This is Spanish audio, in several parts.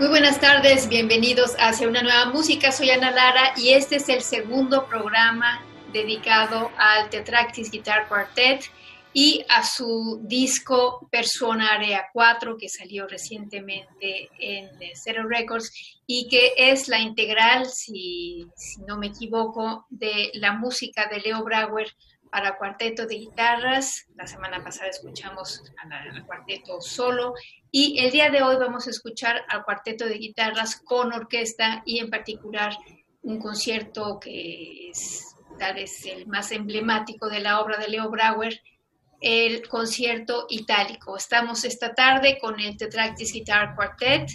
Muy buenas tardes, bienvenidos hacia una nueva música. Soy Ana Lara y este es el segundo programa dedicado al Tetractis Guitar Quartet y a su disco Persona Area 4 que salió recientemente en Zero Records y que es la integral, si, si no me equivoco, de la música de Leo Brauer para cuarteto de guitarras. La semana pasada escuchamos al cuarteto solo y el día de hoy vamos a escuchar al cuarteto de guitarras con orquesta y en particular un concierto que es tal vez el más emblemático de la obra de Leo Brauer, el concierto itálico. Estamos esta tarde con el Tetractis Guitar Quartet,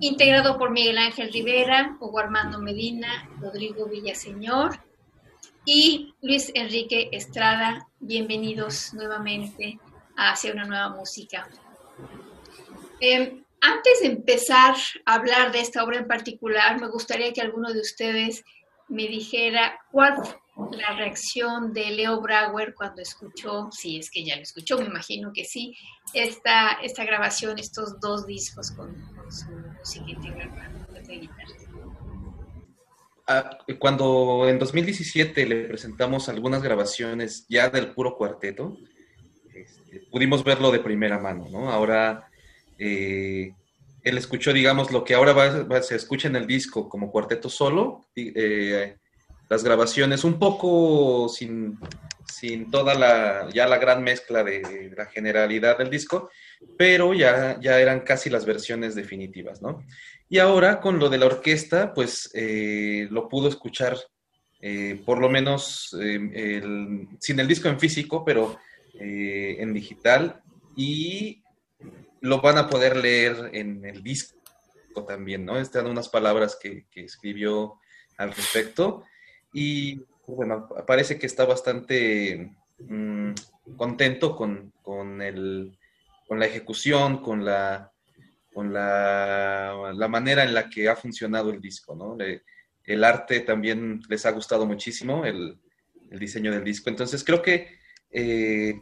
integrado por Miguel Ángel Rivera, Hugo Armando Medina, Rodrigo Villaseñor y Luis Enrique Estrada. Bienvenidos nuevamente a Hacia una nueva música. Em, antes de empezar a hablar de esta obra en particular, me gustaría que alguno de ustedes me dijera cuál fue la reacción de Leo Brauer cuando escuchó, si es que ya lo escuchó, me imagino que sí, esta, esta grabación, estos dos discos con, su música integral de guitarra. Ah, cuando en 2017 le presentamos algunas grabaciones ya del puro cuarteto, este, pudimos verlo de primera mano, ¿no? Ahora eh, él escuchó, digamos, lo que ahora se escucha en el disco como cuarteto solo, eh, las grabaciones un poco sin, sin toda la, ya la gran mezcla de, la generalidad del disco, pero ya, ya eran casi las versiones definitivas, ¿no? Y ahora con lo de la orquesta, pues eh, lo pudo escuchar eh, por lo menos eh, sin el disco en físico, pero en digital. Y lo van a poder leer en el disco también, ¿no? Están unas palabras que, escribió al respecto. Y bueno, parece que está bastante mm, contento con, con, el, con la ejecución, con la con la, la, manera en la que ha funcionado el disco, ¿no? el arte también les ha gustado muchísimo, el, el diseño del disco. Entonces creo que eh,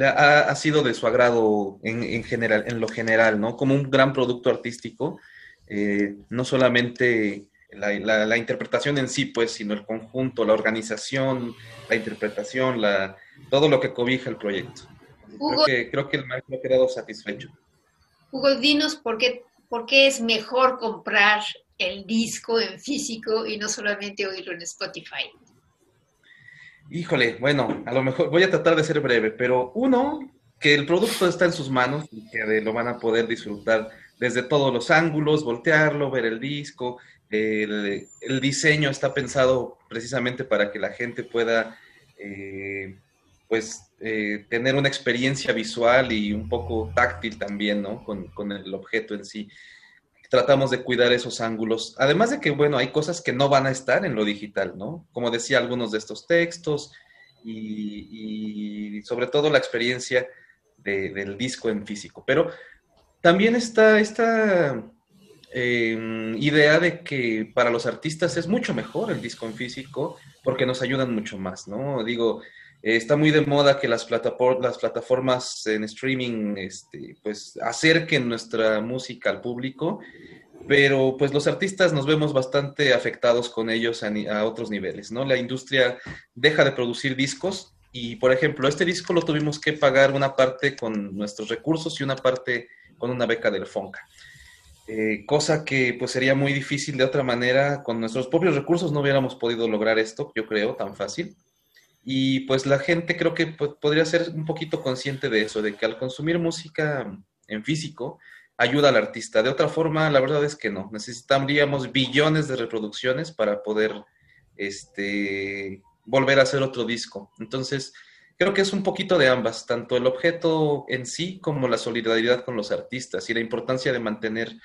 ha, ha, sido de su agrado en, en, general, en lo general, ¿no? Como un gran producto artístico, eh, no solamente la, la, interpretación en sí, pues, sino el conjunto, la organización, la interpretación, la, todo lo que cobija el proyecto. Creo que, creo que el maestro ha quedado satisfecho. Hugo, dinos por qué, por qué es mejor comprar el disco en físico y no solamente oírlo en Spotify. Híjole, bueno, a lo mejor voy a tratar de ser breve, pero uno, que el producto está en sus manos y que lo van a poder disfrutar desde todos los ángulos, voltearlo, ver el disco. El, diseño está pensado precisamente para que la gente pueda eh, pues eh, tener una experiencia visual y un poco táctil también, ¿no? Con, el objeto en sí. Tratamos de cuidar esos ángulos. Además de que, bueno, hay cosas que no van a estar en lo digital, ¿no? Como decía, algunos de estos textos y, sobre todo la experiencia de, del disco en físico. Pero también está esta eh, idea de que para los artistas es mucho mejor el disco en físico porque nos ayudan mucho más, ¿no? Digo, eh, está muy de moda que las, plataformas en streaming este, pues, acerquen nuestra música al público, pero pues los artistas nos vemos bastante afectados con ellos a, a, otros niveles, ¿no? La industria deja de producir discos Y, por ejemplo, este disco lo tuvimos que pagar una parte con nuestros recursos y una parte con una beca del FONCA. Eh, cosa que pues sería muy difícil de otra manera, con nuestros propios recursos no hubiéramos podido lograr esto, yo creo, tan fácil. Y pues la gente creo que podría ser un poquito consciente de eso, de que al consumir música en físico ayuda al artista. De otra forma, la verdad es que no. Necesitaríamos billones de reproducciones para poder este, volver a hacer otro disco. Entonces, creo que es un poquito de ambas, tanto el objeto en sí como la solidaridad con los artistas y la importancia de mantener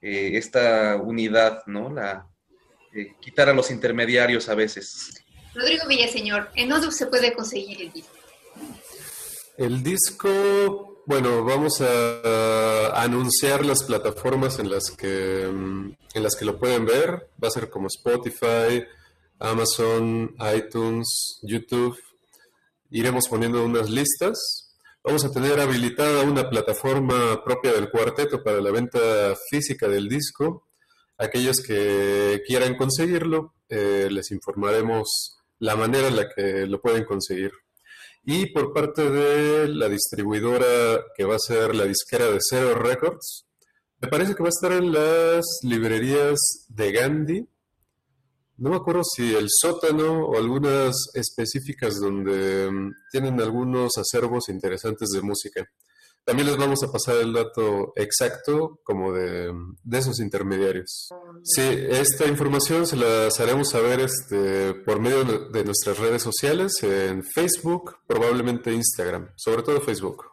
eh, esta unidad, ¿no? La, eh, quitar a los intermediarios a veces. Rodrigo Villaseñor, ¿en dónde se puede conseguir el disco? El disco, bueno, vamos a, anunciar las plataformas en las que en las que lo pueden ver. Va a ser como Spotify, Amazon, iTunes, YouTube. Iremos poniendo unas listas. Vamos a tener habilitada una plataforma propia del cuarteto para la venta física del disco. Aquellos que quieran conseguirlo, eh, les informaremos la manera en la que lo pueden conseguir. Y por parte de la distribuidora que va a ser la disquera de Zero Records, me parece que va a estar en las librerías de Gandhi. No me acuerdo si el sótano o algunas específicas donde mm, tienen algunos acervos interesantes de música. También les vamos a pasar el dato exacto como de, esos intermediarios. Sí, esta información se la haremos saber este, por medio de nuestras redes sociales, en Facebook, probablemente Instagram, sobre todo Facebook.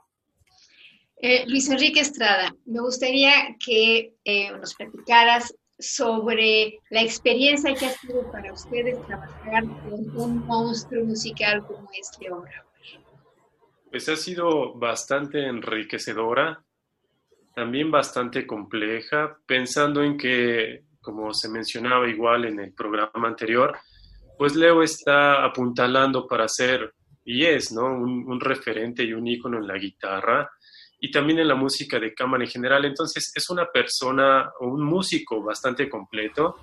Eh, Luis Enrique Estrada, me gustaría que eh, nos platicaras sobre la experiencia que ha sido para ustedes trabajar con un monstruo musical como este obra. Pues ha sido bastante enriquecedora, también bastante compleja, pensando en que, como se mencionaba igual en el programa anterior, pues Leo está apuntalando para ser, y es, ¿no? Un, referente y un ícono en la guitarra y también en la música de cámara en general. Entonces es una persona un músico bastante completo,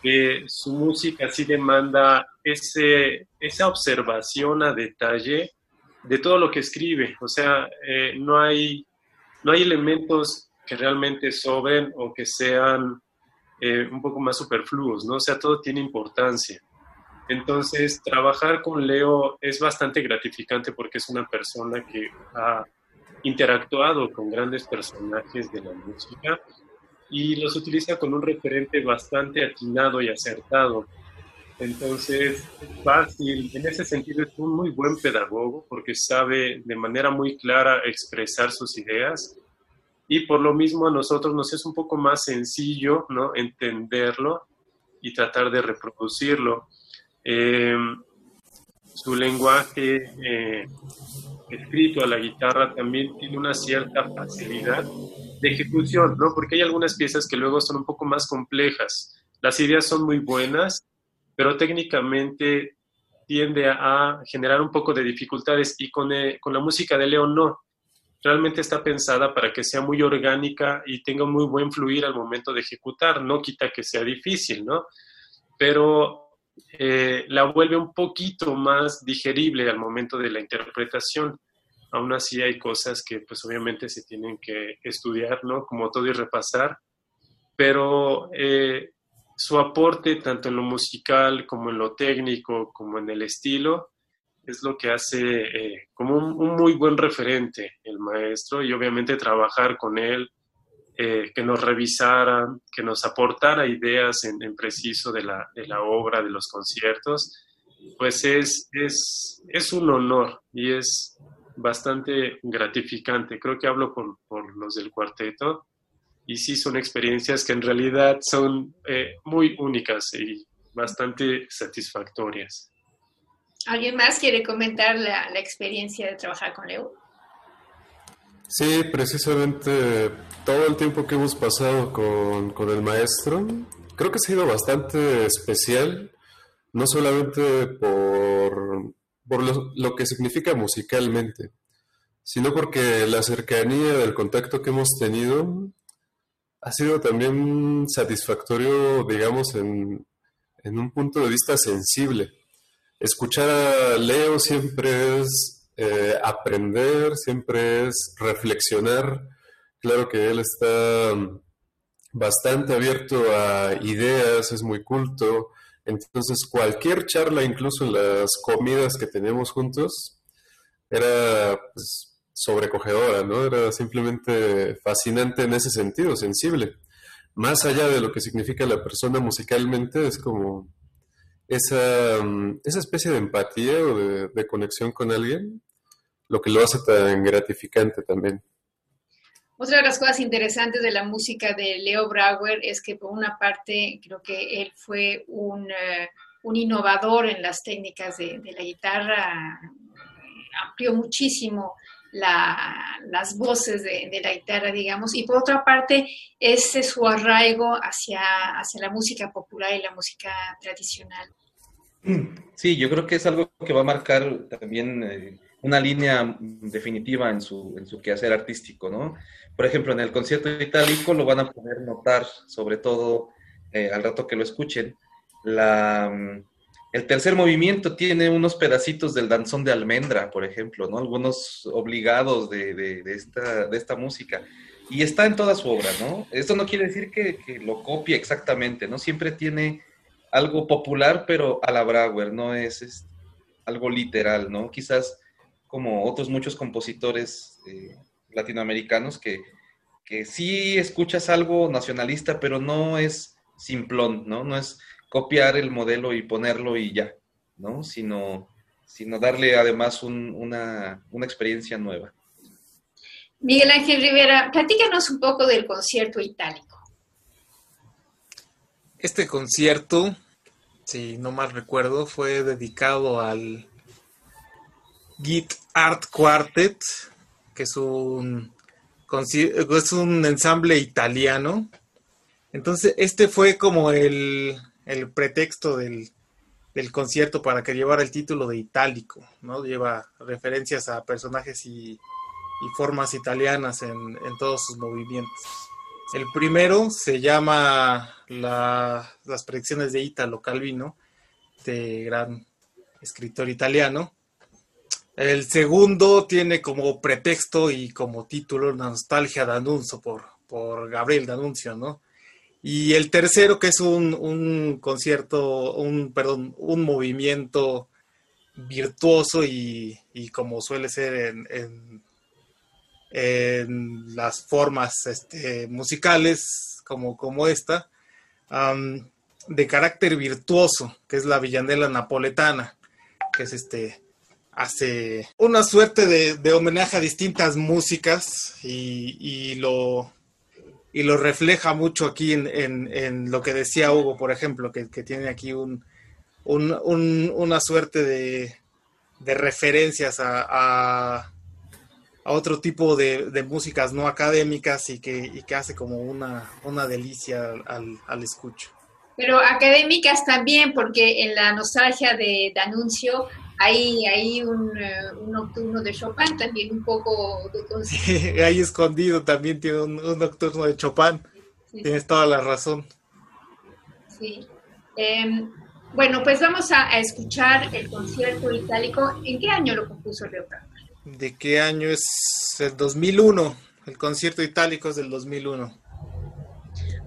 que su música sí demanda ese, esa observación a detalle de todo lo que escribe. O sea, eh, no, hay, no hay elementos que realmente sobren o que sean eh, un poco más superfluos, ¿no? O sea, todo tiene importancia. Entonces, trabajar con Leo es bastante gratificante porque es una persona que ha interactuado con grandes personajes de la música y los utiliza con un referente bastante atinado y acertado. Entonces, es fácil, en ese sentido es un muy buen pedagogo porque sabe de manera muy clara expresar sus ideas y por lo mismo a nosotros nos es un poco más sencillo ¿no? entenderlo y tratar de reproducirlo. Em, su lenguaje eh, escrito a la guitarra también tiene una cierta facilidad de ejecución, ¿no? Porque hay algunas piezas que luego son un poco más complejas. Las ideas son muy buenas, pero técnicamente tiende a generar un poco de dificultades y con, eh, con la música de Leo no. Realmente está pensada para que sea muy orgánica y tenga muy buen fluir al momento de ejecutar. No quita que sea difícil, ¿no? Pero eh, la vuelve un poquito más digerible al momento de la interpretación. Aún así hay cosas que pues obviamente se tienen que estudiar, ¿no? Como todo y repasar. Pero eh, su aporte tanto en lo musical como en lo técnico, como en el estilo, es lo que hace eh, como un, muy buen referente el maestro y obviamente trabajar con él, eh, que nos revisara, que nos aportara ideas en, preciso de la, de la, obra, de los conciertos, pues es, es, es un honor y es bastante gratificante. Creo que hablo por, por los del cuarteto y sí son experiencias que en realidad son eh, muy únicas y bastante satisfactorias. ¿Alguien más quiere comentar la, experiencia de trabajar con Leo? Sí, precisamente todo el tiempo que hemos pasado con, con el maestro, creo que ha sido bastante especial, no solamente por, por lo, lo que significa musicalmente, sino porque la cercanía del contacto que hemos tenido ha sido también satisfactorio, digamos, en, un punto de vista sensible. escuchar a Leo siempre es eh, aprender, siempre es reflexionar. Claro que él está bastante abierto a ideas, es muy culto. Entonces, cualquier charla, incluso en las comidas que teníamos juntos, era pues, sobrecogedora, ¿no? Era simplemente fascinante en ese sentido, sensible. Más allá de lo que significa la persona musicalmente, es como esa, mm, esa especie de empatía o de, conexión con alguien, lo que lo hace tan gratificante también. Otra de las cosas interesantes de la música de Leo Brauer es que por una parte creo que él fue un, eh, innovador en las técnicas de, la guitarra, amplió muchísimo las voces de, la guitarra, digamos, y por otra parte, ese su arraigo hacia, hacia la música popular y la música tradicional. Sí, yo creo que es algo que va a marcar también eh, una línea definitiva en su, en su quehacer artístico, ¿no? Por ejemplo, en el concierto itálico lo van a poder notar, sobre todo eh, al rato que lo escuchen, la el tercer movimiento tiene unos pedacitos del danzón de almendra, por ejemplo, ¿no? Algunos obligados de, esta, de esta música. Y está en toda su obra, ¿no? Esto no quiere decir que, lo copie exactamente, ¿no? Siempre tiene algo popular, pero a la Brauer, no es, algo literal, ¿no? Quizás como otros muchos compositores eh, latinoamericanos que, que sí escuchas algo nacionalista, pero no es simplón, ¿no? No es copiar el modelo y ponerlo y ya, ¿no? Sino, sino darle además una, experiencia nueva. Miguel Ángel Rivera, platícanos un poco del concierto itálico. Este concierto, si no mal recuerdo, fue dedicado al Git Art Quartet, que es un, es un ensamble italiano. Entonces, este fue como el, el pretexto del, concierto para que llevara el título de itálico, ¿no? Lleva referencias a personajes y, formas italianas en, todos sus movimientos. El primero se llama Las predicciones de Italo Calvino, de gran escritor italiano. El segundo tiene como pretexto y como título nostalgia D'Annunzio por, por Gabriel D'Annunzio, ¿no? Y el tercero, que es un, concierto, un, perdón, un movimiento virtuoso y, como suele ser en, en, las formas este, musicales como, como esta, de carácter virtuoso, que es la villanela napoletana, que es este, hace una suerte de, homenaje a distintas músicas y lo, y lo refleja mucho aquí en, lo que decía Hugo, por ejemplo, que, tiene aquí un, una suerte de, referencias a, otro tipo de, músicas no académicas y que, que hace como una, una delicia al, al escucho. Pero académicas también, porque en la nostalgia de Danuncio hay, hay un, eh, un, nocturno de Chopin también un poco... Sí, ahí escondido también tiene un, nocturno de Chopin. Tienes toda la razón. Sí. Em, bueno, pues vamos a, escuchar el concierto itálico. ¿En qué año lo compuso Leo ¿De qué año es? El 2001. El concierto itálico es del 2001.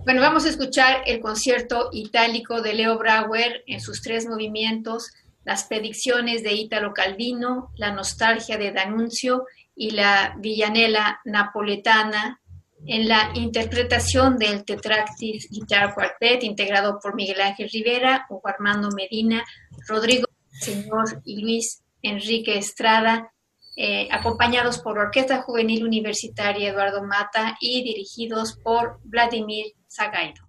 Bueno, vamos a escuchar el concierto itálico de Leo Brauer en sus tres movimientos las predicciones de Ítalo Calvino, la nostalgia de Danuncio y la villanela napoletana en la interpretación del Tetractis Guitar Quartet integrado por Miguel Ángel Rivera, Hugo Armando Medina, Rodrigo Señor y Luis Enrique Estrada, eh, acompañados por Orquesta Juvenil Universitaria Eduardo Mata y dirigidos por Vladimir Zagaido.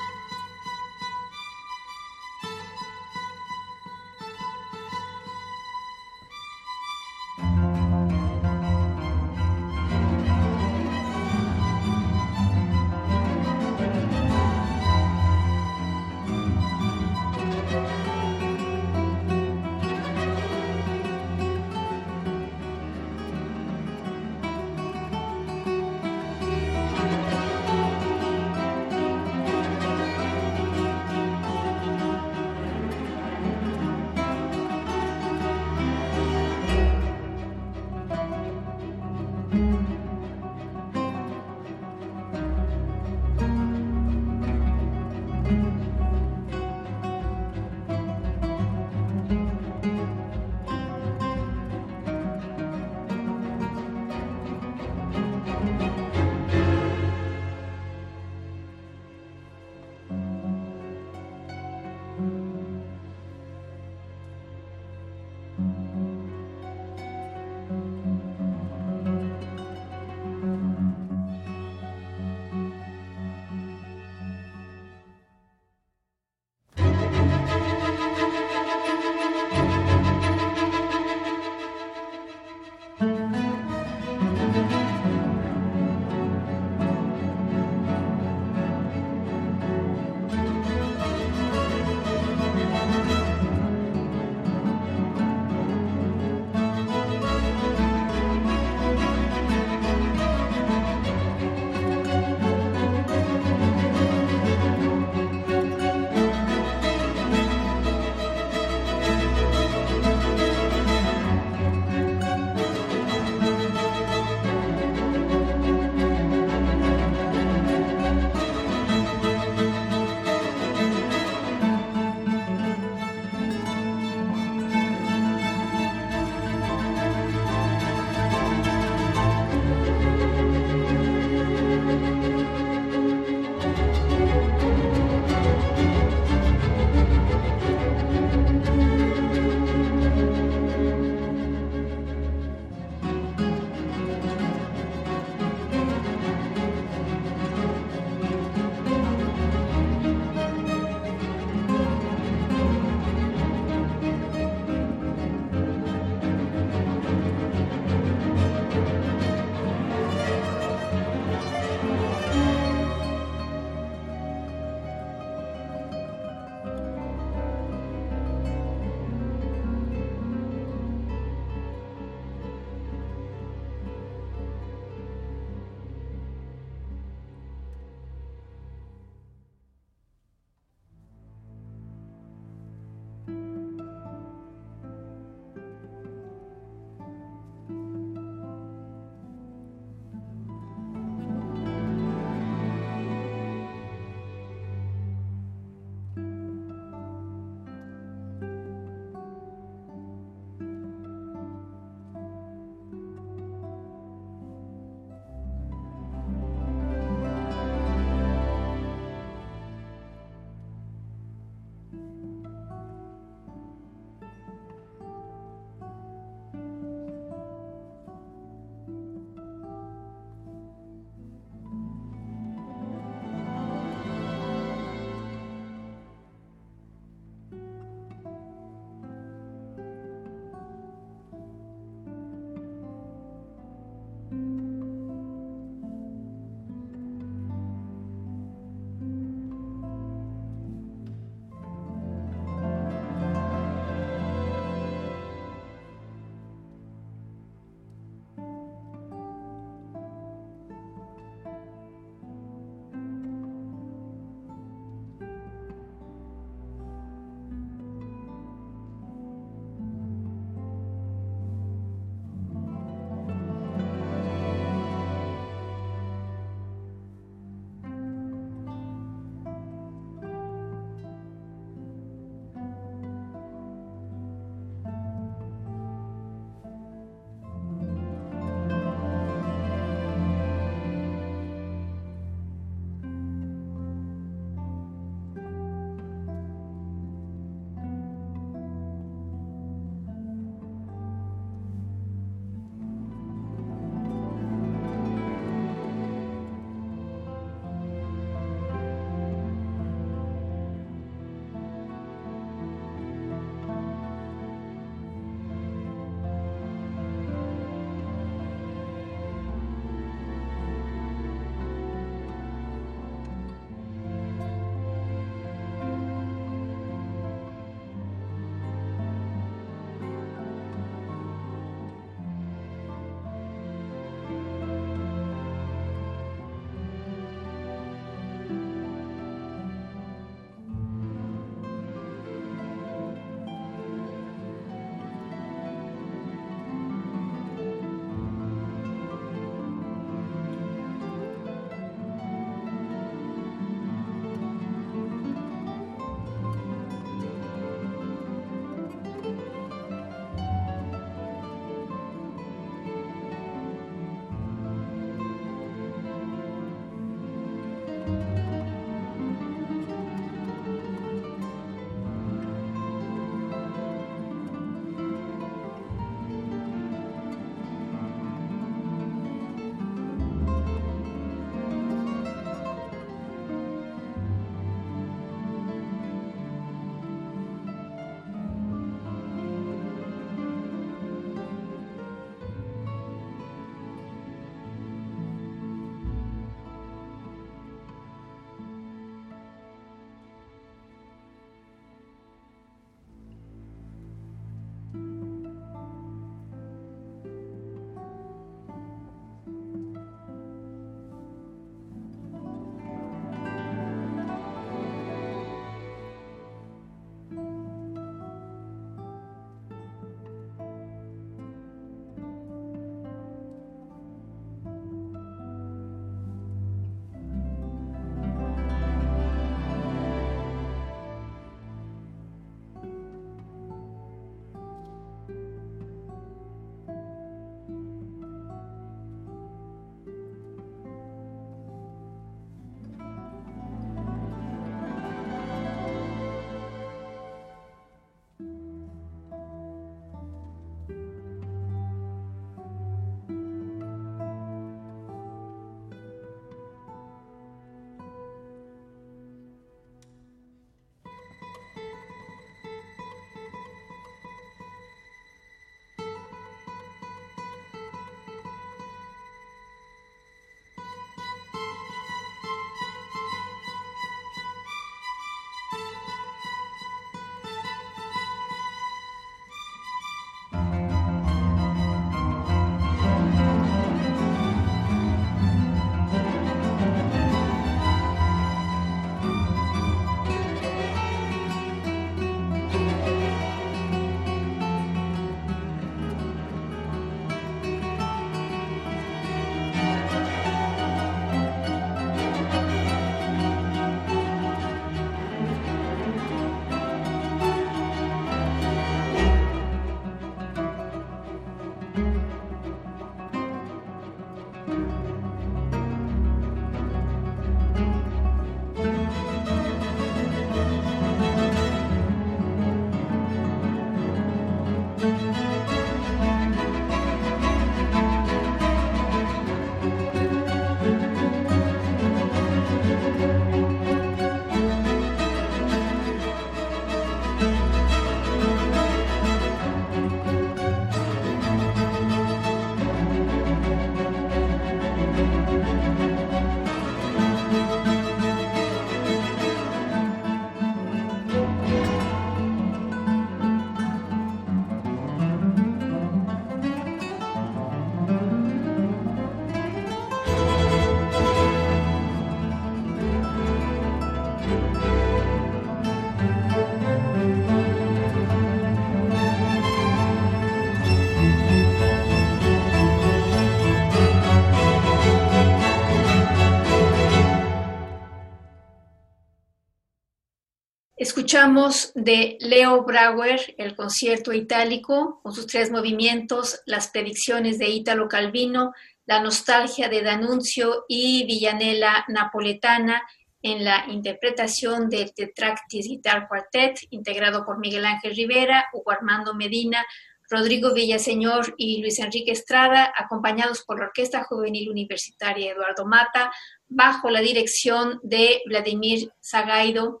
Escuchamos de Leo Brauer el concierto itálico con sus tres movimientos, las predicciones de Ítalo Calvino, la nostalgia de Danuncio y Villanella Napoletana en la interpretación del Tetractis Guitar Quartet, integrado por Miguel Ángel Rivera, Hugo Armando Medina, Rodrigo Villaseñor y Luis Enrique Estrada, acompañados por la Orquesta Juvenil Universitaria Eduardo Mata, bajo la dirección de Vladimir Zagaido,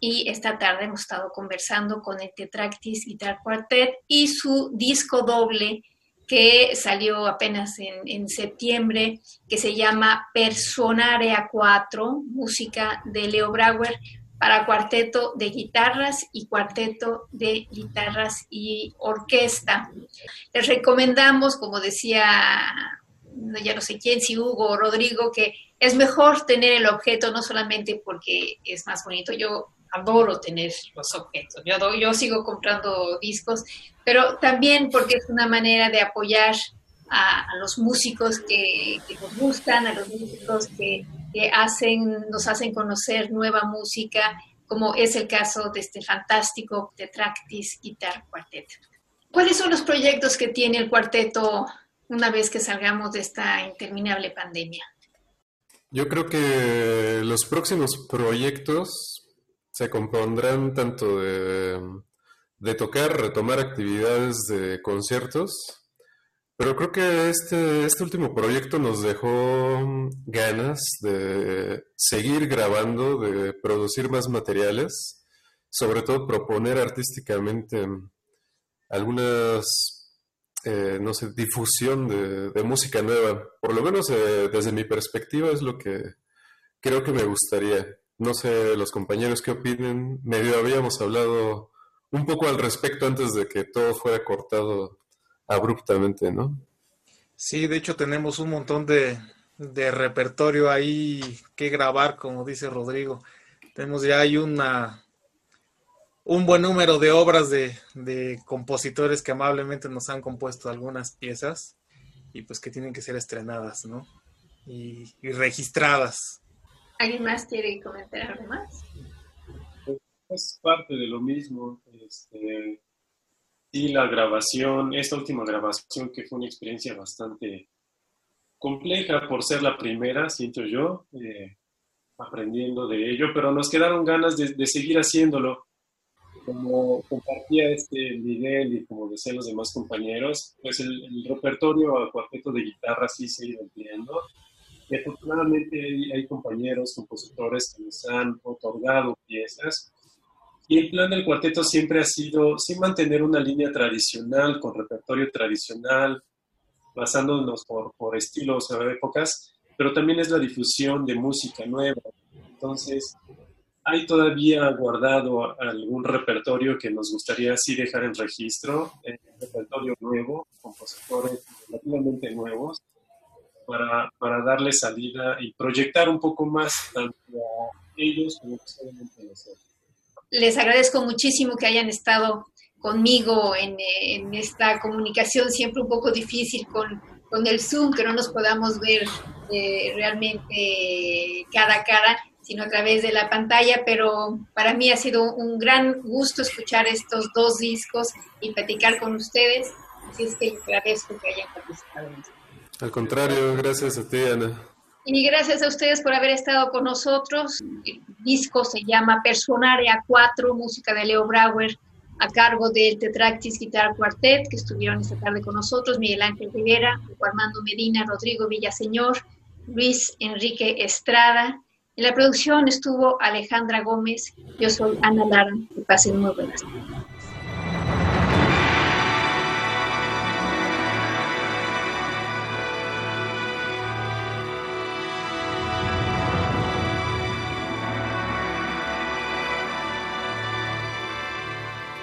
y esta tarde hemos estado conversando con el Tetractis Guitar Quartet y su disco doble que salió apenas en, septiembre, que se llama Personarea 4, música de Leo Brauer para cuarteto de guitarras y cuarteto de guitarras y orquesta. Les recomendamos, como decía, ya no sé quién, si Hugo o Rodrigo, que es mejor tener el objeto no solamente porque es más bonito, yo adoro tener los objetos. Yo, yo sigo comprando discos, pero también porque es una manera de apoyar a, los músicos que, nos gustan, a los músicos que, hacen, nos hacen conocer nueva música, como es el caso de este fantástico Tetractis Guitar Quartet. ¿Cuáles son los proyectos que tiene el cuarteto una vez que salgamos de esta interminable pandemia? Yo creo que los próximos proyectos se compondrán tanto de, tocar, retomar actividades de conciertos, pero creo que este, este último proyecto nos dejó ganas de seguir grabando, de producir más materiales, sobre todo proponer artísticamente algunas, eh, no sé, difusión de, música nueva. Por lo menos eh, desde mi perspectiva es lo que creo que me gustaría. No sé los compañeros qué opinen. Medio habíamos hablado un poco al respecto antes de que todo fuera cortado abruptamente, ¿no? Sí, de hecho tenemos un montón de, repertorio ahí que grabar, como dice Rodrigo. Tenemos ya hay una un buen número de obras de, de, compositores que amablemente nos han compuesto algunas piezas y pues que tienen que ser estrenadas, ¿no? y registradas. ¿Alguien más quiere comentar algo más? Es parte de lo mismo. Este, y la grabación, esta última grabación que fue una experiencia bastante compleja por ser la primera, siento yo, eh, aprendiendo de ello, pero nos quedaron ganas de, seguir haciéndolo. Como compartía este Miguel y como decían los demás compañeros, pues el, el repertorio al cuarteto de guitarra sí se ha ido ampliando y afortunadamente hay, compañeros, compositores que nos han otorgado piezas. Y el plan del cuarteto siempre ha sido, sin mantener una línea tradicional, con repertorio tradicional, basándonos por, por estilos o épocas, pero también es la difusión de música nueva. Entonces, hay todavía guardado algún repertorio que nos gustaría así dejar en registro, repertorio nuevo, compositores relativamente nuevos, para, para darle salida y proyectar un poco más tanto a ellos como a nosotros. Les agradezco muchísimo que hayan estado conmigo en, en, esta comunicación siempre un poco difícil con, con el Zoom, que no nos podamos ver eh, realmente cara a cara, sino a través de la pantalla, pero para mí ha sido un gran gusto escuchar estos dos discos y platicar con ustedes, así es que agradezco que hayan participado en esto. Al contrario, gracias a ti, Ana. Y gracias a ustedes por haber estado con nosotros. El disco se llama Personaria 4, música de Leo Brauer, a cargo del Tetractis Guitar Quartet, que estuvieron esta tarde con nosotros, Miguel Ángel Rivera, Armando Medina, Rodrigo Villaseñor, Luis Enrique Estrada. En la producción estuvo Alejandra Gómez. Yo soy Ana Lara. Que pasen muy buenas tardes.